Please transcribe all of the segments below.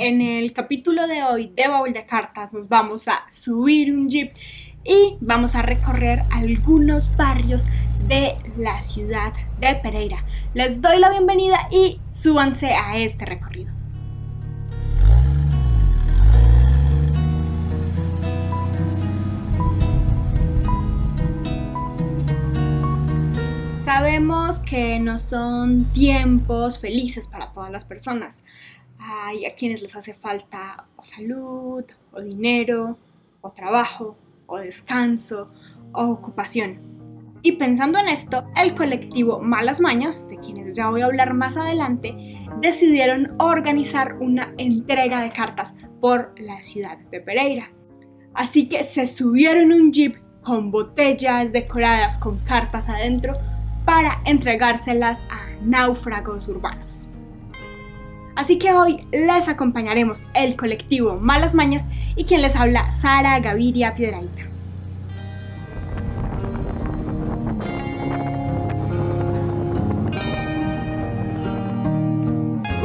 En el capítulo de hoy de Baúl de Cartas nos vamos a subir un jeep y vamos a recorrer algunos barrios de la ciudad de Pereira. Les doy la bienvenida y súbanse a este recorrido. Sabemos que no son tiempos felices para todas las personas. Hay a quienes les hace falta o salud, o dinero, o trabajo, o descanso, o ocupación. Y pensando en esto, el colectivo Malas Mañas, de quienes ya voy a hablar más adelante, decidieron organizar una entrega de cartas por la ciudad de Pereira. Así que se subieron un jeep con botellas decoradas con cartas adentro para entregárselas a náufragos urbanos. Así que hoy les acompañaremos el colectivo Malas Mañas y quien les habla Sara Gaviria Piedraita.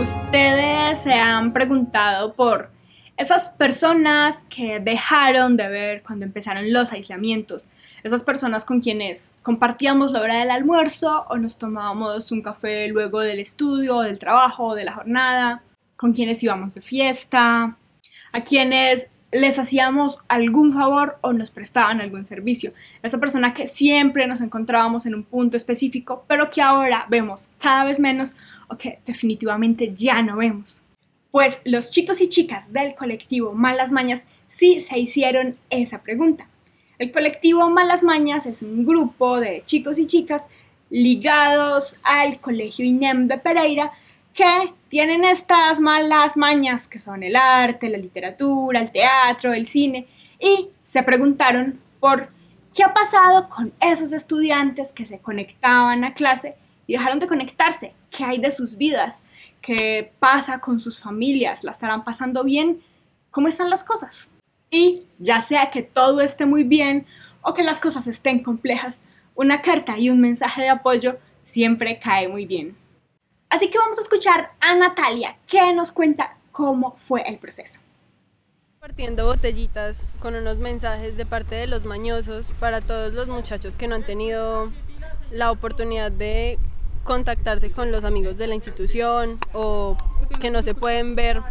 Ustedes se han preguntado por esas personas que dejaron de ver cuando empezaron los aislamientos, esas personas con quienes compartíamos la hora del almuerzo o nos tomábamos un café luego del estudio, del trabajo, de la jornada, con quienes íbamos de fiesta, a quienes les hacíamos algún favor o nos prestaban algún servicio. Esa persona que siempre nos encontrábamos en un punto específico, pero que ahora vemos cada vez menos o que definitivamente ya no vemos. Pues los chicos y chicas del colectivo Malas Mañas sí se hicieron esa pregunta. El colectivo Malas Mañas es un grupo de chicos y chicas ligados al Colegio INEM de Pereira que tienen estas malas mañas que son el arte, la literatura, el teatro, el cine y se preguntaron por qué ha pasado con esos estudiantes que se conectaban a clase y dejaron de conectarse, qué hay de sus vidas, qué pasa con sus familias, la estarán pasando bien, cómo están las cosas. Y ya sea que todo esté muy bien o que las cosas estén complejas, una carta y un mensaje de apoyo siempre cae muy bien. Así que vamos a escuchar a Natalia, que nos cuenta cómo fue el proceso. Compartiendo botellitas con unos mensajes de parte de los mañosos para todos los muchachos que no han tenido la oportunidad de contactarse con los amigos de la institución o que no se pueden ver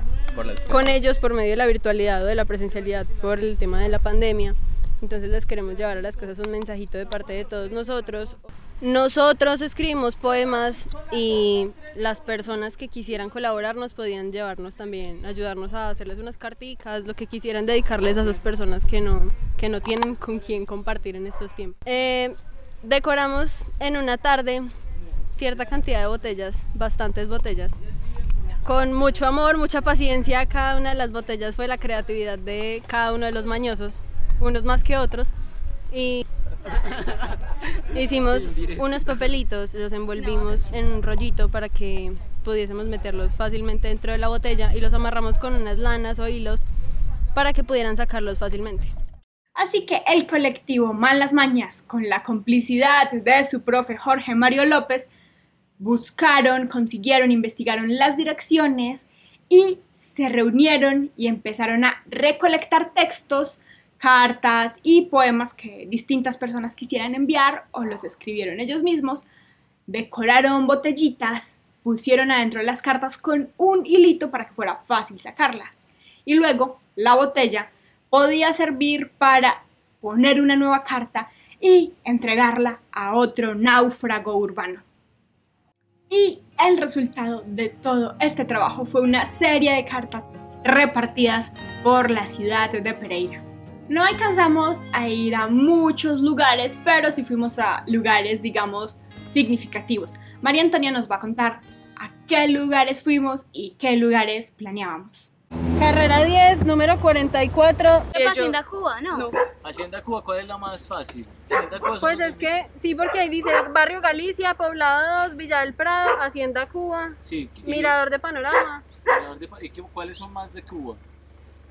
con ellos por medio de la virtualidad o de la presencialidad por el tema de la pandemia. Entonces les queremos llevar a las cosas un mensajito de parte de todos nosotros. Nosotros escribimos poemas y las personas que quisieran colaborar nos podían llevarnos también, ayudarnos a hacerles unas carticas, lo que quisieran dedicarles a esas personas que no, que no tienen con quién compartir en estos tiempos. Eh, decoramos en una tarde cierta cantidad de botellas, bastantes botellas. Con mucho amor, mucha paciencia, cada una de las botellas fue la creatividad de cada uno de los mañosos, unos más que otros. Y hicimos unos papelitos, los envolvimos en un rollito para que pudiésemos meterlos fácilmente dentro de la botella y los amarramos con unas lanas o hilos para que pudieran sacarlos fácilmente. Así que el colectivo Malas Mañas, con la complicidad de su profe Jorge Mario López, buscaron, consiguieron, investigaron las direcciones y se reunieron y empezaron a recolectar textos, cartas y poemas que distintas personas quisieran enviar o los escribieron ellos mismos, decoraron botellitas, pusieron adentro las cartas con un hilito para que fuera fácil sacarlas. Y luego la botella podía servir para poner una nueva carta y entregarla a otro náufrago urbano. Y el resultado de todo este trabajo fue una serie de cartas repartidas por la ciudad de Pereira. No alcanzamos a ir a muchos lugares, pero sí fuimos a lugares, digamos, significativos. María Antonia nos va a contar a qué lugares fuimos y qué lugares planeábamos. Carrera 10, número 44. Eh, Hacienda Cuba, ¿no? No. Hacienda Cuba, ¿cuál es la más fácil? pues es que, sí, porque ahí dice Barrio Galicia, Poblado 2, Villa del Prado, Hacienda Cuba, sí, Mirador de Panorama. ¿Y cuáles son más de Cuba?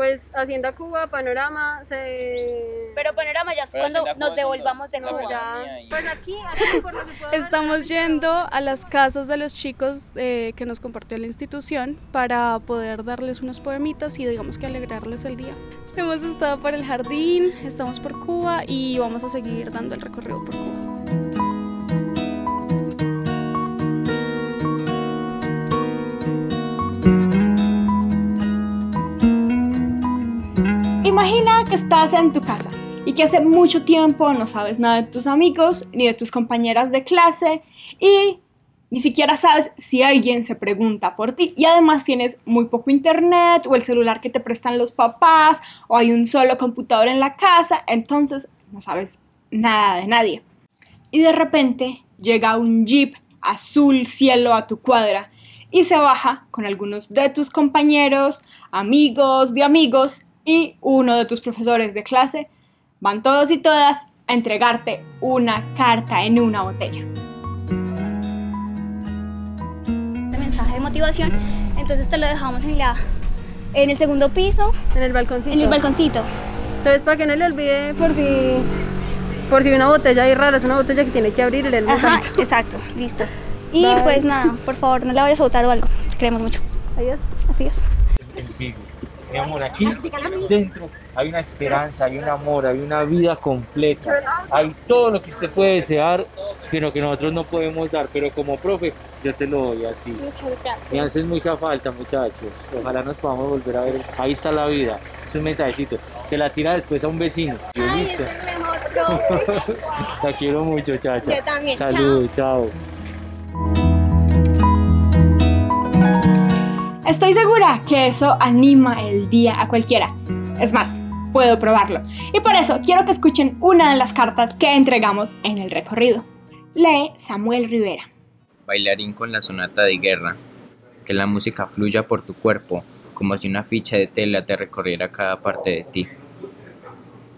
Pues Hacienda Cuba, Panorama, se... Pero Panorama ya es Pero cuando nos devolvamos de Cuba. Ya. Pues aquí, aquí por puedo Estamos yendo a las casas de los chicos eh, que nos compartió la institución para poder darles unos poemitas y digamos que alegrarles el día. Hemos estado por el jardín, estamos por Cuba y vamos a seguir dando el recorrido por Cuba. Estás en tu casa y que hace mucho tiempo no sabes nada de tus amigos ni de tus compañeras de clase y ni siquiera sabes si alguien se pregunta por ti y además tienes muy poco internet o el celular que te prestan los papás o hay un solo computador en la casa, entonces no sabes nada de nadie. Y de repente llega un jeep azul cielo a tu cuadra y se baja con algunos de tus compañeros, amigos de amigos y uno de tus profesores de clase. Van todos y todas a entregarte una carta en una botella. de mensaje de motivación, entonces te lo dejamos en la en el segundo piso, en el balconcito. en el balconcito. Entonces, para que no le olvide por si... Por si una botella ahí rara, es una botella que tiene que abrir el Ajá, mensaje. exacto, listo. Y Bye. pues nada, por favor, no le vayas a botar o algo. Queremos mucho. Adiós. Así es. Mi amor, aquí dentro hay una esperanza, hay un amor, hay una vida completa. Hay todo lo que usted puede desear, pero que nosotros no podemos dar. Pero como profe, yo te lo doy a ti. Me haces mucha falta, muchachos. Ojalá nos podamos volver a ver. Ahí está la vida. Es un mensajito. Se la tira después a un vecino. Yo listo. La quiero mucho, chacha. Yo también, chao. Salud, chao. Estoy que eso anima el día a cualquiera. Es más, puedo probarlo. Y por eso quiero que escuchen una de las cartas que entregamos en el recorrido. Lee Samuel Rivera. bailarín con la sonata de guerra, que la música fluya por tu cuerpo como si una ficha de tela te recorriera cada parte de ti.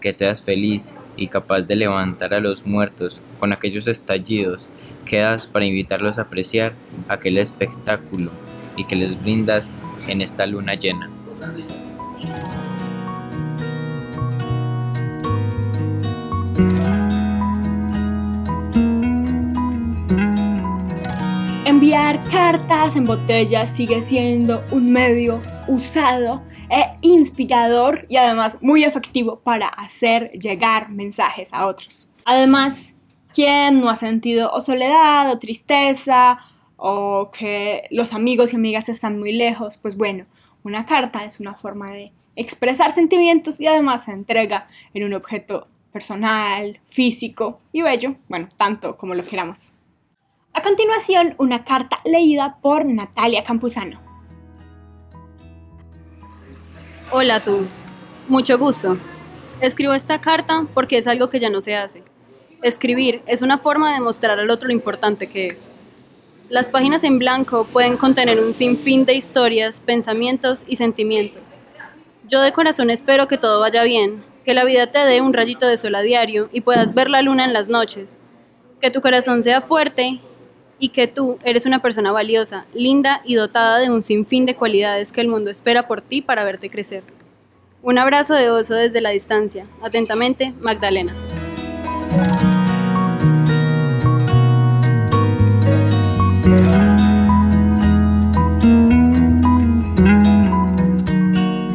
Que seas feliz y capaz de levantar a los muertos con aquellos estallidos que das para invitarlos a apreciar aquel espectáculo y que les brindas en esta luna llena. Enviar cartas en botellas sigue siendo un medio usado e inspirador y además muy efectivo para hacer llegar mensajes a otros. Además, ¿quién no ha sentido o soledad o tristeza o que los amigos y amigas están muy lejos? Pues bueno, una carta es una forma de expresar sentimientos y además se entrega en un objeto personal, físico y bello, bueno, tanto como lo queramos. A continuación, una carta leída por Natalia Campuzano. Hola tú, mucho gusto. Escribo esta carta porque es algo que ya no se hace. Escribir es una forma de mostrar al otro lo importante que es. Las páginas en blanco pueden contener un sinfín de historias, pensamientos y sentimientos. Yo de corazón espero que todo vaya bien, que la vida te dé un rayito de sol a diario y puedas ver la luna en las noches, que tu corazón sea fuerte y que tú eres una persona valiosa, linda y dotada de un sinfín de cualidades que el mundo espera por ti para verte crecer. Un abrazo de oso desde la distancia. Atentamente, Magdalena.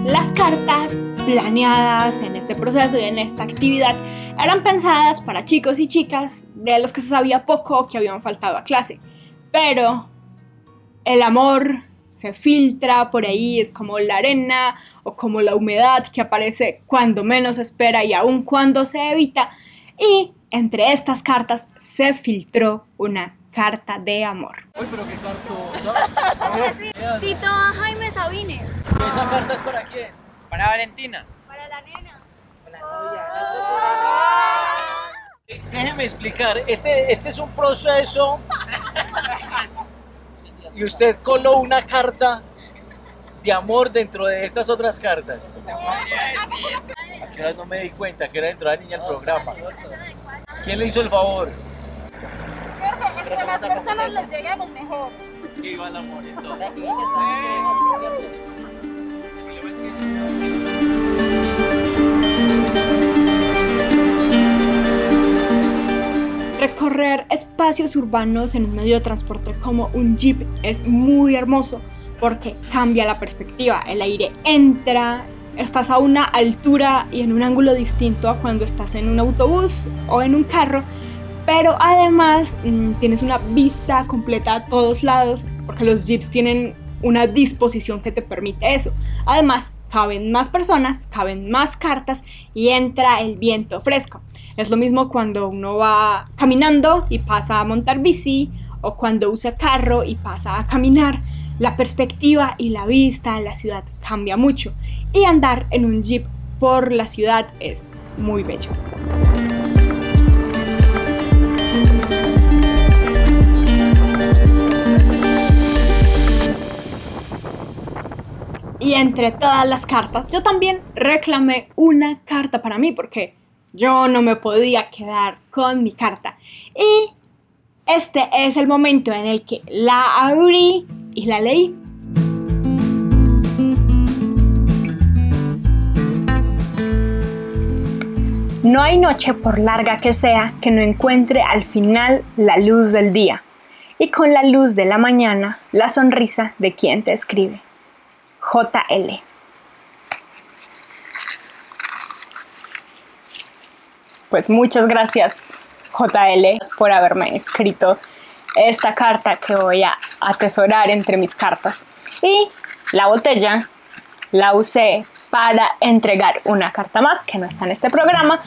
Las cartas planeadas en este proceso y en esta actividad eran pensadas para chicos y chicas de los que se sabía poco que habían faltado a clase. Pero el amor se filtra por ahí, es como la arena o como la humedad que aparece cuando menos espera y aun cuando se evita. Y entre estas cartas se filtró una carta de amor. Uy, pero qué cartón. Cito a Jaime Sabines. ¿Esa carta es para quién? Para Valentina. Para la nena. Déjeme explicar, este, este es un proceso y usted coló una carta de amor dentro de estas otras cartas. ¿A qué horas no me di cuenta que era dentro de la niña el programa? ¿Quién le hizo el favor? Recorrer espacios urbanos en un medio de transporte como un jeep es muy hermoso porque cambia la perspectiva, el aire entra, estás a una altura y en un ángulo distinto a cuando estás en un autobús o en un carro pero además mm, tienes una vista completa a todos lados porque los jeeps tienen una disposición que te permite eso. Además, caben más personas, caben más cartas y entra el viento fresco. Es lo mismo cuando uno va caminando y pasa a montar bici o cuando usa carro y pasa a caminar. La perspectiva y la vista en la ciudad cambia mucho y andar en un jeep por la ciudad es muy bello. Y entre todas las cartas, yo también reclamé una carta para mí porque yo no me podía quedar con mi carta. Y este es el momento en el que la abrí y la leí. No hay noche por larga que sea que no encuentre al final la luz del día y con la luz de la mañana la sonrisa de quien te escribe. JL. Pues muchas gracias JL por haberme escrito esta carta que voy a atesorar entre mis cartas. Y la botella la usé para entregar una carta más que no está en este programa.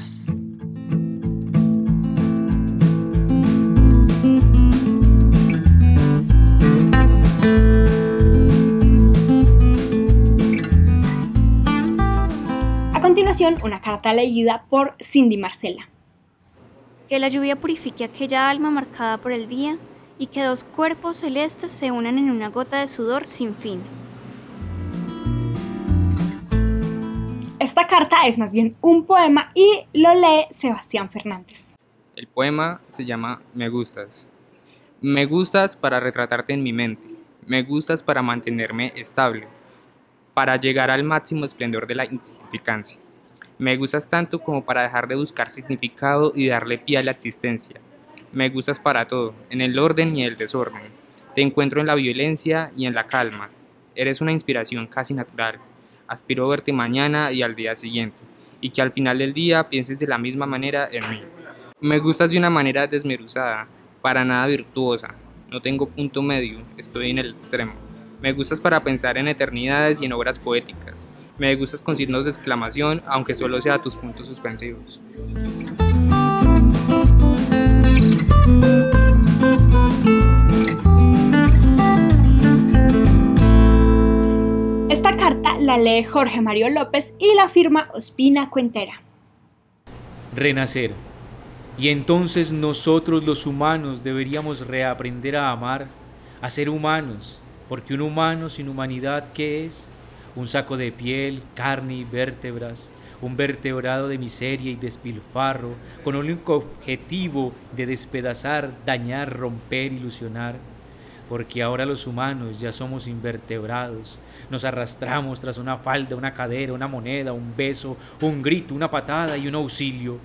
Continuación, una carta leída por Cindy Marcela. Que la lluvia purifique aquella alma marcada por el día y que dos cuerpos celestes se unan en una gota de sudor sin fin. Esta carta es más bien un poema y lo lee Sebastián Fernández. El poema se llama Me gustas. Me gustas para retratarte en mi mente. Me gustas para mantenerme estable. Para llegar al máximo esplendor de la insignificancia. Me gustas tanto como para dejar de buscar significado y darle pie a la existencia. Me gustas para todo, en el orden y el desorden. Te encuentro en la violencia y en la calma. Eres una inspiración casi natural. Aspiro verte mañana y al día siguiente, y que al final del día pienses de la misma manera en mí. Me gustas de una manera desmeruzada, para nada virtuosa. No tengo punto medio, estoy en el extremo. Me gustas para pensar en eternidades y en obras poéticas. Me gustas con signos de exclamación, aunque solo sea tus puntos suspensivos. Esta carta la lee Jorge Mario López y la firma Ospina Cuentera. Renacer. Y entonces nosotros los humanos deberíamos reaprender a amar, a ser humanos, porque un humano sin humanidad, ¿qué es? Un saco de piel, carne y vértebras, un vertebrado de miseria y despilfarro, con único objetivo de despedazar, dañar, romper, ilusionar. Porque ahora los humanos ya somos invertebrados, nos arrastramos tras una falda, una cadera, una moneda, un beso, un grito, una patada y un auxilio.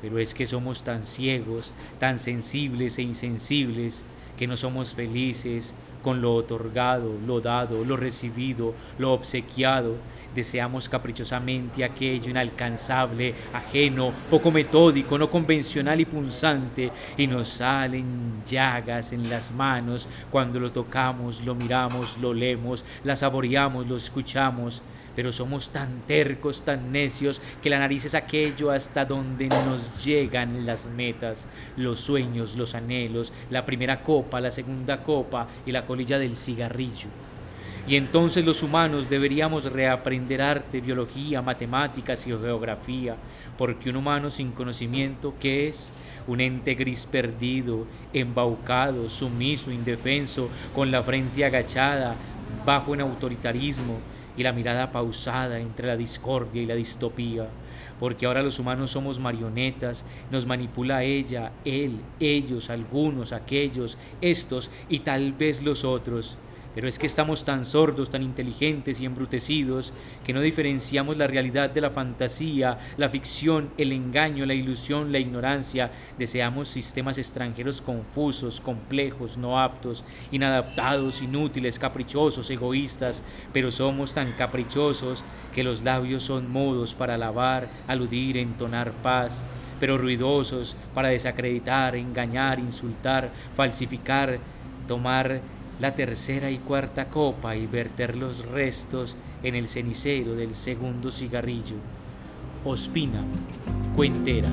Pero es que somos tan ciegos, tan sensibles e insensibles, que no somos felices con lo otorgado, lo dado, lo recibido, lo obsequiado. Deseamos caprichosamente aquello inalcanzable, ajeno, poco metódico, no convencional y punzante, y nos salen llagas en las manos cuando lo tocamos, lo miramos, lo leemos, la saboreamos, lo escuchamos pero somos tan tercos, tan necios, que la nariz es aquello hasta donde nos llegan las metas, los sueños, los anhelos, la primera copa, la segunda copa y la colilla del cigarrillo. Y entonces los humanos deberíamos reaprender arte, biología, matemáticas y geografía, porque un humano sin conocimiento, ¿qué es? Un ente gris perdido, embaucado, sumiso, indefenso, con la frente agachada, bajo en autoritarismo, y la mirada pausada entre la discordia y la distopía, porque ahora los humanos somos marionetas, nos manipula ella, él, ellos, algunos, aquellos, estos y tal vez los otros, Pero es que estamos tan sordos, tan inteligentes y embrutecidos que no diferenciamos la realidad de la fantasía, la ficción, el engaño, la ilusión, la ignorancia. Deseamos sistemas extranjeros confusos, complejos, no aptos, inadaptados, inútiles, caprichosos, egoístas, pero somos tan caprichosos que los labios son modos para alabar, aludir, entonar paz pero ruidosos para desacreditar, engañar, insultar, falsificar, tomar la tercera y cuarta copa y verter los restos en el cenicero del segundo cigarrillo. Ospina, cuentera.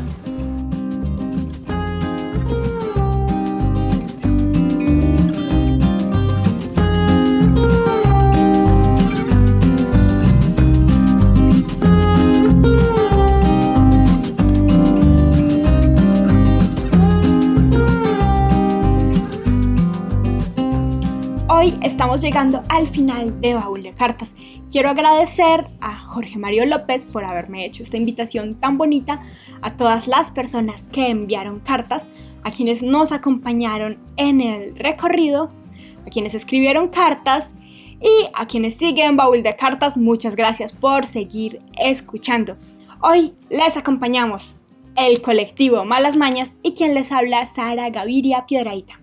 Estamos llegando al final de Baúl de Cartas. Quiero agradecer a Jorge Mario López por haberme hecho esta invitación tan bonita, a todas las personas que enviaron cartas, a quienes nos acompañaron en el recorrido, a quienes escribieron cartas y a quienes siguen Baúl de Cartas. Muchas gracias por seguir escuchando. Hoy les acompañamos el colectivo Malas Mañas y quien les habla Sara Gaviria Piedraíta.